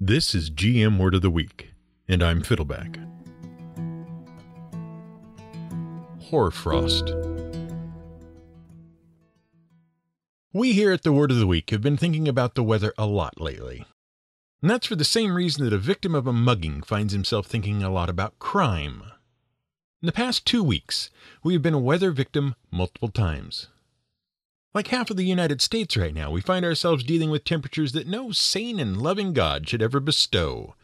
This is GM Word of the Week, and I'm Fiddleback. Hoarfrost. We here at the Word of the Week have been thinking about the weather a lot lately. And that's for the same reason that a victim of a mugging finds himself thinking a lot about crime. In the past two weeks, we have been a weather victim multiple times. Like half of the United States right now, we find ourselves dealing with temperatures that no sane and loving God should ever bestow.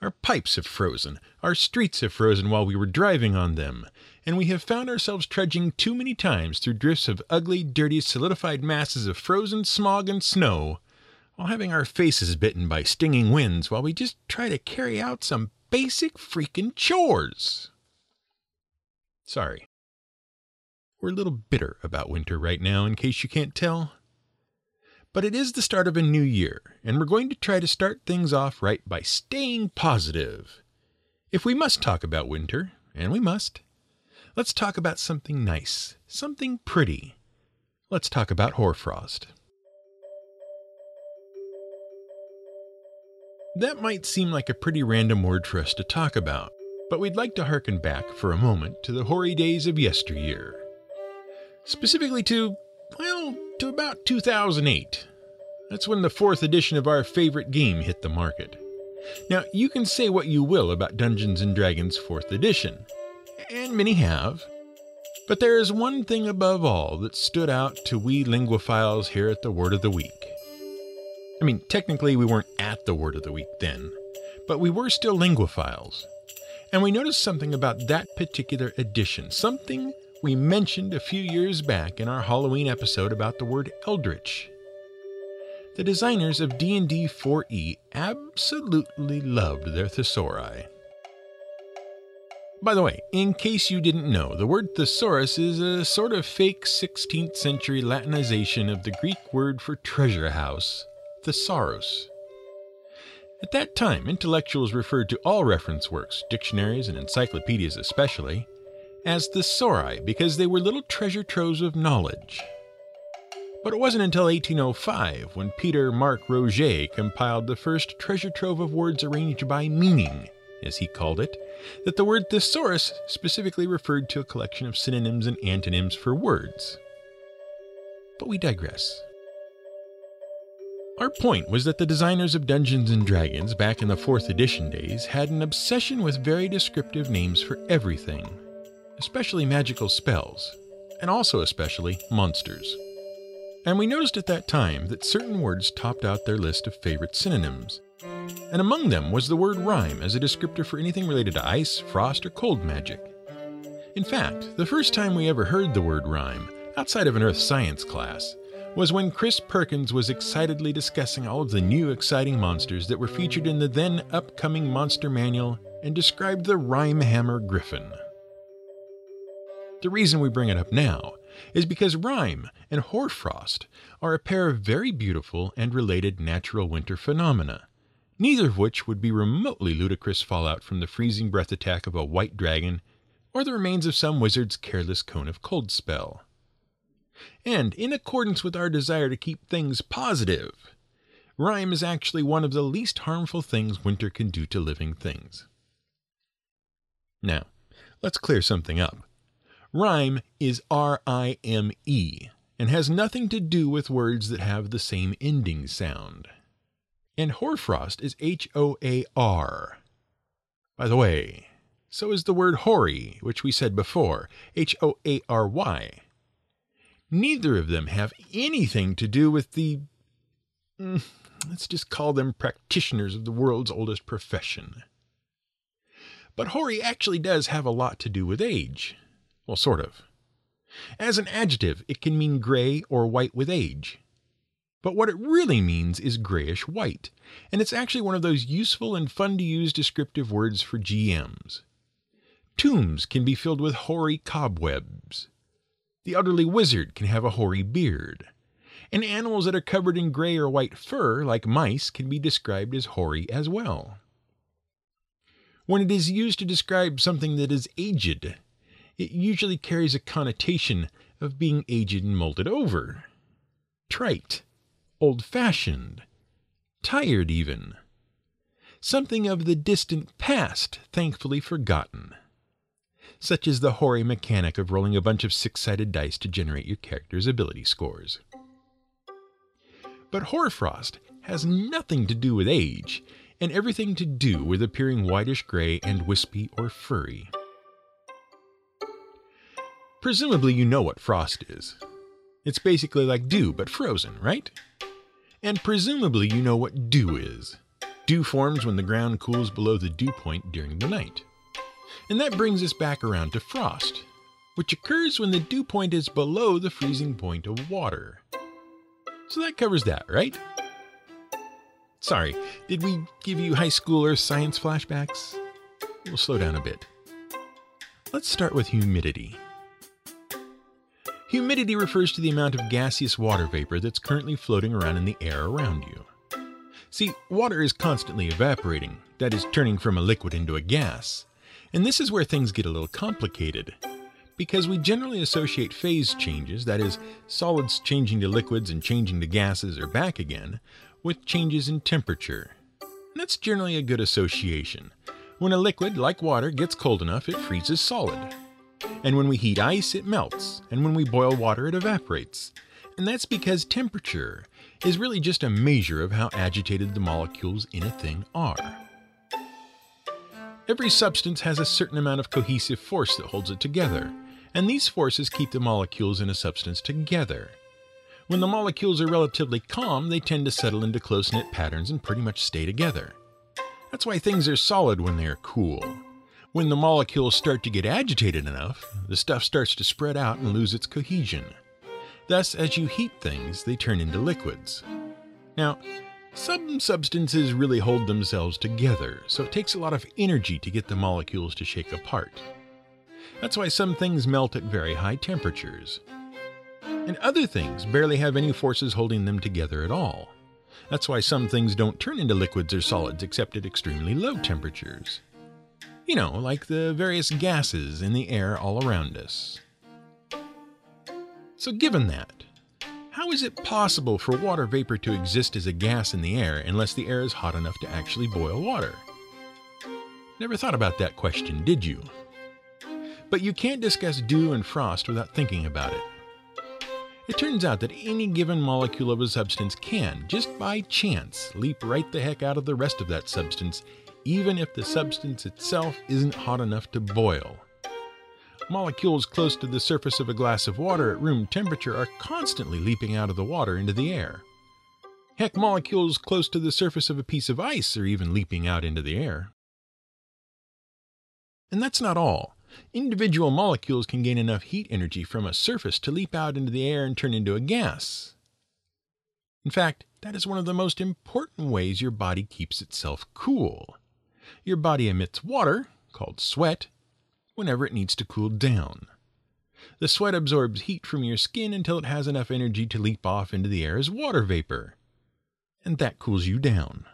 Our pipes have frozen, our streets have frozen while we were driving on them, and we have found ourselves trudging too many times through drifts of ugly, dirty, solidified masses of frozen smog and snow, while having our faces bitten by stinging winds while we just try to carry out some basic freaking chores. Sorry. We're a little bitter about winter right now, in case you can't tell. But it is the start of a new year, and we're going to try to start things off right by staying positive. If we must talk about winter, and we must, let's talk about something nice, something pretty. Let's talk about hoarfrost. That might seem like a pretty random word for us to talk about, but we'd like to hearken back for a moment to the hoary days of yesteryear specifically to, well, to about 2008. That's when the fourth edition of our favorite game hit the market. Now, you can say what you will about Dungeons and Dragons 4th edition, and many have, but there is one thing above all that stood out to we linguophiles here at the Word of the Week. I mean, technically, we weren't at the Word of the Week then, but we were still linguophiles. And we noticed something about that particular edition, something we mentioned a few years back in our Halloween episode about the word eldritch. The designers of D&D 4e absolutely loved their thesauri. By the way, in case you didn't know, the word thesaurus is a sort of fake 16th century Latinization of the Greek word for treasure house, thesaurus. At that time, intellectuals referred to all reference works, dictionaries and encyclopedias especially, as thesauri because they were little treasure troves of knowledge. But it wasn't until 1805 when Peter Marc Roget compiled the first treasure trove of words arranged by meaning, as he called it, that the word thesaurus specifically referred to a collection of synonyms and antonyms for words. But we digress. Our point was that the designers of Dungeons and Dragons back in the 4th edition days had an obsession with very descriptive names for everything especially magical spells, and also especially monsters. And we noticed at that time that certain words topped out their list of favorite synonyms. And among them was the word rime as a descriptor for anything related to ice, frost, or cold magic. In fact, the first time we ever heard the word rime, outside of an earth science class, was when Chris Perkins was excitedly discussing all of the new exciting monsters that were featured in the then upcoming Monster Manual and described the Rhymehammer Griffin. The reason we bring it up now is because rime and hoarfrost are a pair of very beautiful and related natural winter phenomena, neither of which would be remotely ludicrous fallout from the freezing breath attack of a white dragon or the remains of some wizard's careless cone of cold spell. And in accordance with our desire to keep things positive, rime is actually one of the least harmful things winter can do to living things. Now, let's clear something up. Rime is R I M E and has nothing to do with words that have the same ending sound. And hoarfrost is H O A R. By the way, so is the word hoary, which we said before, H O A R Y. Neither of them have anything to do with the. Mm, let's just call them practitioners of the world's oldest profession. But hoary actually does have a lot to do with age. Well, sort of. As an adjective, it can mean gray or white with age. But what it really means is grayish white, and it's actually one of those useful and fun to use descriptive words for GMs. Tombs can be filled with hoary cobwebs. The elderly wizard can have a hoary beard. And animals that are covered in gray or white fur, like mice, can be described as hoary as well. When it is used to describe something that is aged, it usually carries a connotation of being aged and molded over, trite, old fashioned, tired even. something of the distant past thankfully forgotten, such as the hoary mechanic of rolling a bunch of six sided dice to generate your character's ability scores. But hoarfrost has nothing to do with age, and everything to do with appearing whitish gray and wispy or furry. Presumably, you know what frost is. It's basically like dew, but frozen, right? And presumably, you know what dew is. Dew forms when the ground cools below the dew point during the night. And that brings us back around to frost, which occurs when the dew point is below the freezing point of water. So that covers that, right? Sorry, did we give you high school or science flashbacks? We'll slow down a bit. Let's start with humidity. Humidity refers to the amount of gaseous water vapor that's currently floating around in the air around you. See, water is constantly evaporating, that is, turning from a liquid into a gas. And this is where things get a little complicated. Because we generally associate phase changes, that is, solids changing to liquids and changing to gases or back again, with changes in temperature. And that's generally a good association. When a liquid, like water, gets cold enough, it freezes solid. And when we heat ice, it melts. And when we boil water, it evaporates. And that's because temperature is really just a measure of how agitated the molecules in a thing are. Every substance has a certain amount of cohesive force that holds it together, and these forces keep the molecules in a substance together. When the molecules are relatively calm, they tend to settle into close knit patterns and pretty much stay together. That's why things are solid when they are cool. When the molecules start to get agitated enough, the stuff starts to spread out and lose its cohesion. Thus, as you heat things, they turn into liquids. Now, some substances really hold themselves together, so it takes a lot of energy to get the molecules to shake apart. That's why some things melt at very high temperatures and other things barely have any forces holding them together at all. That's why some things don't turn into liquids or solids except at extremely low temperatures. You know, like the various gases in the air all around us. So, given that, how is it possible for water vapor to exist as a gas in the air unless the air is hot enough to actually boil water? Never thought about that question, did you? But you can't discuss dew and frost without thinking about it. It turns out that any given molecule of a substance can, just by chance, leap right the heck out of the rest of that substance, even if the substance itself isn't hot enough to boil. Molecules close to the surface of a glass of water at room temperature are constantly leaping out of the water into the air. Heck, molecules close to the surface of a piece of ice are even leaping out into the air. And that's not all. Individual molecules can gain enough heat energy from a surface to leap out into the air and turn into a gas. In fact, that is one of the most important ways your body keeps itself cool. Your body emits water, called sweat, whenever it needs to cool down. The sweat absorbs heat from your skin until it has enough energy to leap off into the air as water vapor. And that cools you down.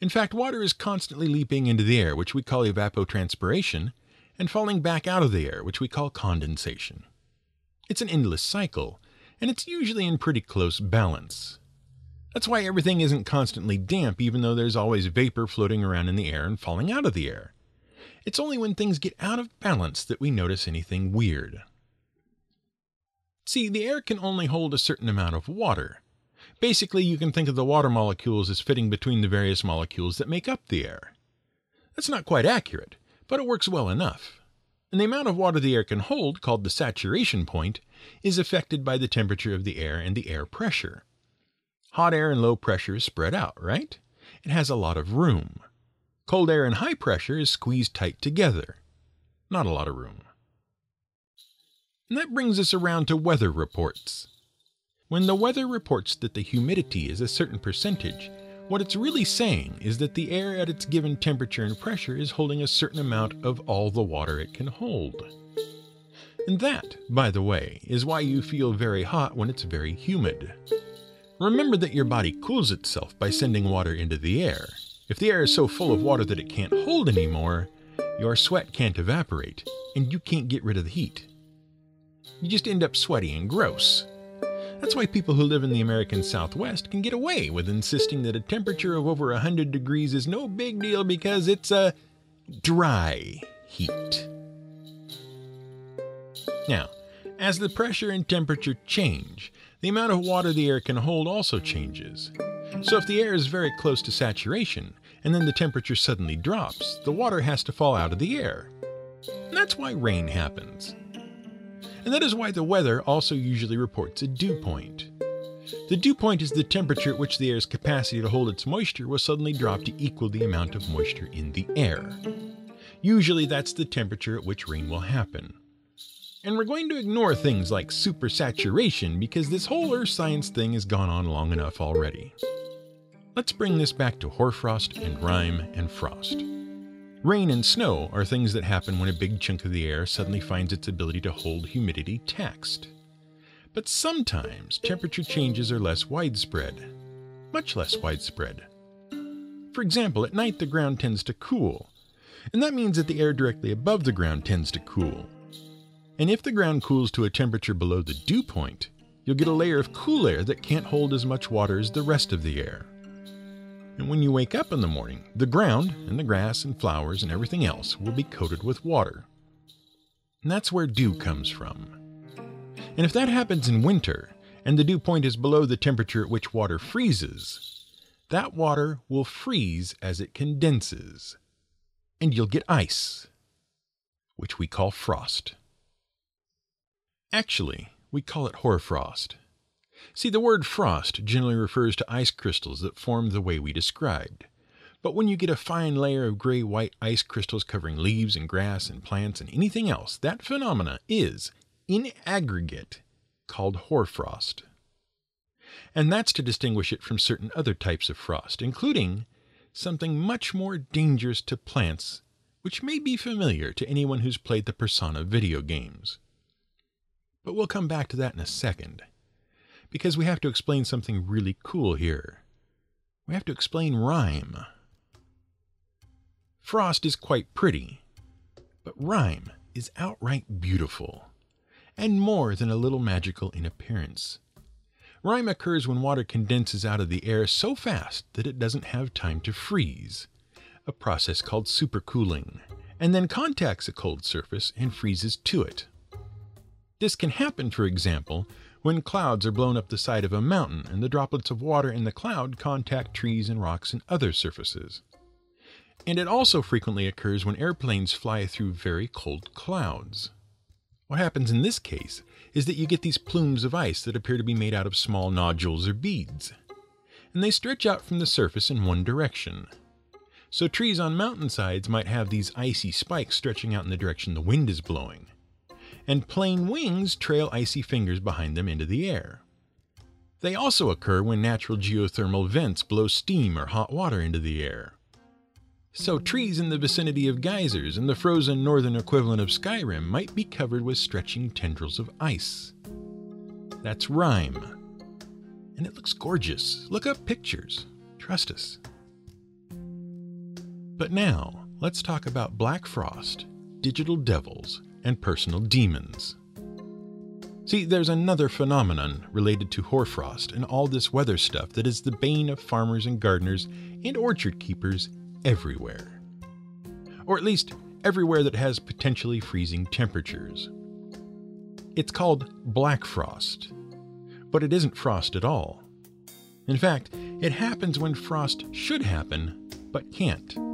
In fact, water is constantly leaping into the air, which we call evapotranspiration, and falling back out of the air, which we call condensation. It's an endless cycle, and it's usually in pretty close balance. That's why everything isn't constantly damp, even though there's always vapor floating around in the air and falling out of the air. It's only when things get out of balance that we notice anything weird. See, the air can only hold a certain amount of water. Basically, you can think of the water molecules as fitting between the various molecules that make up the air. That's not quite accurate, but it works well enough. And the amount of water the air can hold, called the saturation point, is affected by the temperature of the air and the air pressure. Hot air and low pressure is spread out, right? It has a lot of room. Cold air and high pressure is squeezed tight together. Not a lot of room. And that brings us around to weather reports. When the weather reports that the humidity is a certain percentage, what it's really saying is that the air at its given temperature and pressure is holding a certain amount of all the water it can hold. And that, by the way, is why you feel very hot when it's very humid. Remember that your body cools itself by sending water into the air. If the air is so full of water that it can't hold anymore, your sweat can't evaporate, and you can't get rid of the heat. You just end up sweaty and gross. That's why people who live in the American Southwest can get away with insisting that a temperature of over 100 degrees is no big deal because it's a dry heat. Now, as the pressure and temperature change, the amount of water the air can hold also changes. So if the air is very close to saturation, and then the temperature suddenly drops, the water has to fall out of the air. And that's why rain happens. And that is why the weather also usually reports a dew point. The dew point is the temperature at which the air's capacity to hold its moisture will suddenly drop to equal the amount of moisture in the air. Usually that's the temperature at which rain will happen. And we're going to ignore things like supersaturation because this whole earth science thing has gone on long enough already. Let's bring this back to hoarfrost and rime and frost. Rain and snow are things that happen when a big chunk of the air suddenly finds its ability to hold humidity taxed. But sometimes temperature changes are less widespread, much less widespread. For example, at night the ground tends to cool, and that means that the air directly above the ground tends to cool, and if the ground cools to a temperature below the dew point, you'll get a layer of cool air that can't hold as much water as the rest of the air. And when you wake up in the morning, the ground and the grass and flowers and everything else will be coated with water. And that's where dew comes from. And if that happens in winter, and the dew point is below the temperature at which water freezes, that water will freeze as it condenses. And you'll get ice, which we call frost. Actually, we call it hoarfrost. See, the word frost generally refers to ice crystals that form the way we described. But when you get a fine layer of gray white ice crystals covering leaves and grass and plants and anything else, that phenomena is, in aggregate, called hoarfrost. And that's to distinguish it from certain other types of frost, including something much more dangerous to plants, which may be familiar to anyone who's played the Persona video games. But we'll come back to that in a second. Because we have to explain something really cool here. We have to explain rime. Frost is quite pretty, but rime is outright beautiful, and more than a little magical in appearance. Rime occurs when water condenses out of the air so fast that it doesn't have time to freeze, a process called supercooling, and then contacts a cold surface and freezes to it. This can happen, for example, when clouds are blown up the side of a mountain and the droplets of water in the cloud contact trees and rocks and other surfaces. And it also frequently occurs when airplanes fly through very cold clouds. What happens in this case is that you get these plumes of ice that appear to be made out of small nodules or beads. And they stretch out from the surface in one direction. So trees on mountainsides might have these icy spikes stretching out in the direction the wind is blowing and plane wings trail icy fingers behind them into the air. They also occur when natural geothermal vents blow steam or hot water into the air. So, trees in the vicinity of geysers and the frozen northern equivalent of Skyrim might be covered with stretching tendrils of ice. That's rime. And it looks gorgeous. Look up pictures. Trust us. But now, let's talk about Black Frost, Digital Devils, and personal demons. See, there's another phenomenon related to hoarfrost and all this weather stuff that is the bane of farmers and gardeners and orchard keepers everywhere. Or at least everywhere that has potentially freezing temperatures. It's called black frost, but it isn't frost at all. In fact, it happens when frost should happen, but can't.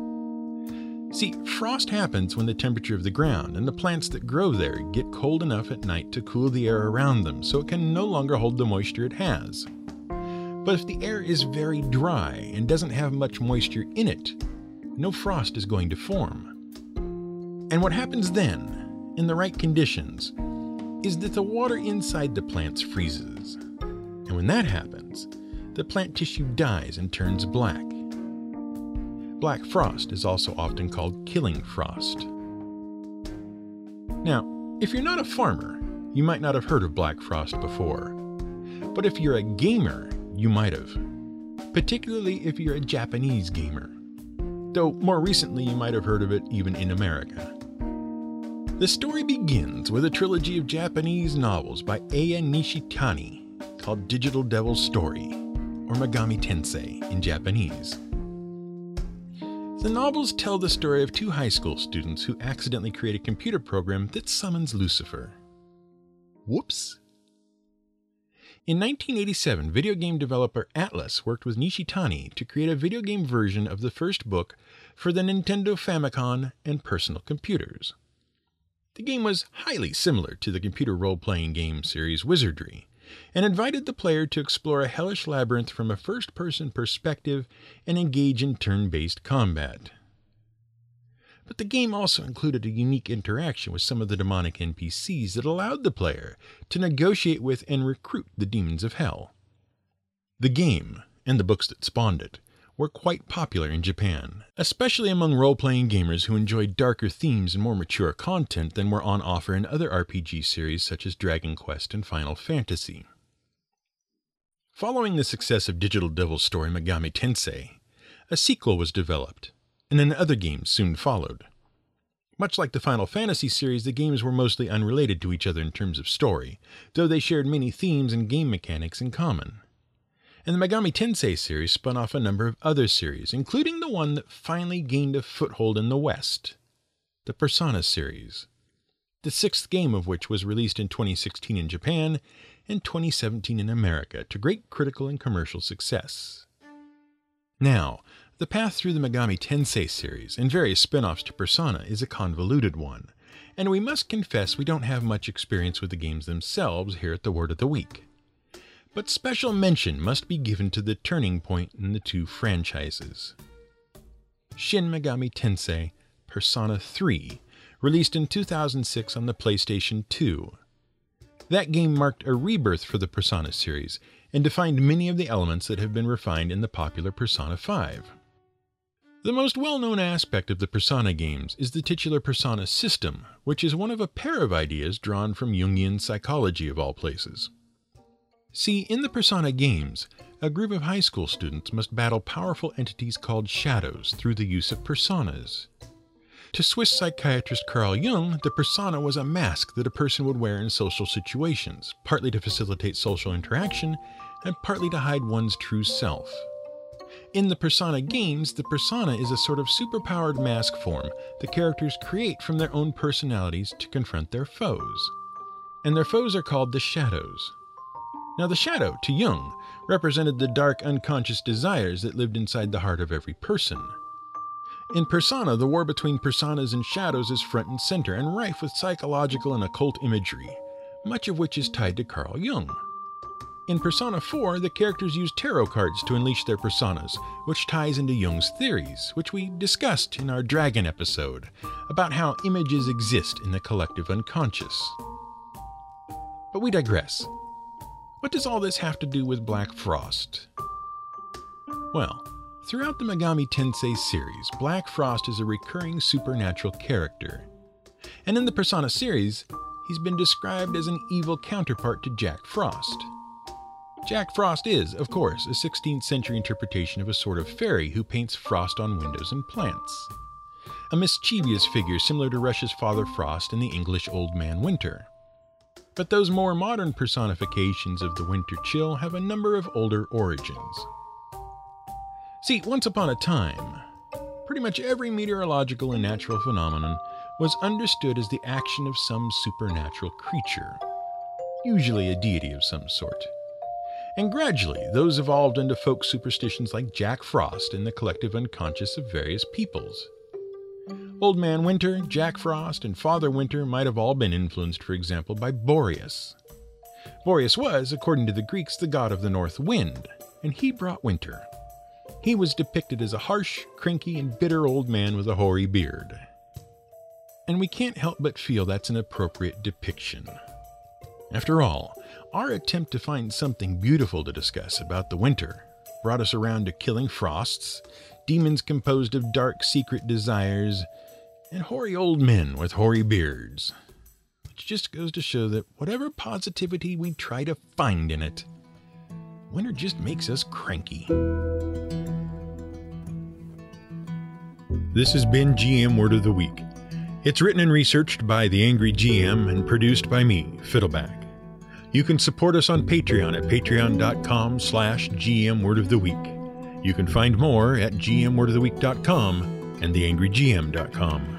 See, frost happens when the temperature of the ground and the plants that grow there get cold enough at night to cool the air around them so it can no longer hold the moisture it has. But if the air is very dry and doesn't have much moisture in it, no frost is going to form. And what happens then, in the right conditions, is that the water inside the plants freezes. And when that happens, the plant tissue dies and turns black. Black frost is also often called killing frost. Now, if you're not a farmer, you might not have heard of black frost before. But if you're a gamer, you might have. Particularly if you're a Japanese gamer. Though more recently you might have heard of it even in America. The story begins with a trilogy of Japanese novels by Aya Nishitani called Digital Devil's Story, or Megami Tensei in Japanese. The novels tell the story of two high school students who accidentally create a computer program that summons Lucifer. Whoops. In 1987, video game developer Atlus worked with Nishitani to create a video game version of the first book for the Nintendo Famicom and personal computers. The game was highly similar to the computer role playing game series Wizardry, and invited the player to explore a hellish labyrinth from a first person perspective and engage in turn based combat. But the game also included a unique interaction with some of the demonic NPCs that allowed the player to negotiate with and recruit the demons of hell. The game, and the books that spawned it, were quite popular in Japan, especially among role playing gamers who enjoyed darker themes and more mature content than were on offer in other RPG series such as Dragon Quest and Final Fantasy. Following the success of Digital Devil's story Megami Tensei, a sequel was developed, and then other games soon followed. Much like the Final Fantasy series, the games were mostly unrelated to each other in terms of story, though they shared many themes and game mechanics in common and the Megami Tensei series spun off a number of other series, including the one that finally gained a foothold in the West the Persona series, the sixth game of which was released in 2016 in Japan and 2017 in America to great critical and commercial success. Now, the path through the Megami Tensei series and various spin offs to Persona is a convoluted one, and we must confess we don't have much experience with the games themselves here at the Word of the Week but special mention must be given to the turning point in the two franchises. Shin Megami Tensei Persona 3, released in 2006 on the PlayStation 2. That game marked a rebirth for the Persona series and defined many of the elements that have been refined in the popular Persona 5. The most well known aspect of the Persona games is the titular Persona system, which is one of a pair of ideas drawn from Jungian psychology of all places. See, in the Persona games, a group of high school students must battle powerful entities called shadows through the use of personas. To Swiss psychiatrist Carl Jung, the persona was a mask that a person would wear in social situations, partly to facilitate social interaction and partly to hide one's true self. In the Persona games, the persona is a sort of superpowered mask form the characters create from their own personalities to confront their foes. And their foes are called the shadows. Now, the shadow, to Jung, represented the dark unconscious desires that lived inside the heart of every person. In Persona, the war between personas and shadows is front and center and rife with psychological and occult imagery, much of which is tied to Carl Jung. In Persona 4, the characters use tarot cards to unleash their personas, which ties into Jung's theories, which we discussed in our Dragon episode, about how images exist in the collective unconscious. But we digress. What does all this have to do with Black Frost? Well, throughout the Megami Tensei series, Black Frost is a recurring supernatural character. And in the Persona series, he's been described as an evil counterpart to Jack Frost. Jack Frost is, of course, a 16th century interpretation of a sort of fairy who paints frost on windows and plants. A mischievous figure similar to Russia's Father Frost and the English Old Man Winter. But those more modern personifications of the winter chill have a number of older origins. See, once upon a time, pretty much every meteorological and natural phenomenon was understood as the action of some supernatural creature, usually a deity of some sort. And gradually, those evolved into folk superstitions like Jack Frost in the collective unconscious of various peoples. Old Man Winter, Jack Frost, and Father Winter might have all been influenced, for example, by Boreas. Boreas was, according to the Greeks, the god of the north wind, and he brought winter. He was depicted as a harsh, cranky, and bitter old man with a hoary beard. And we can't help but feel that's an appropriate depiction. After all, our attempt to find something beautiful to discuss about the winter brought us around to killing frosts, demons composed of dark, secret desires, and hoary old men with hoary beards. Which just goes to show that whatever positivity we try to find in it, winter just makes us cranky. This has been GM Word of the Week. It's written and researched by the Angry GM and produced by me, Fiddleback. You can support us on Patreon at patreon.com slash gmwordoftheweek. You can find more at gmwordoftheweek.com and theangrygm.com.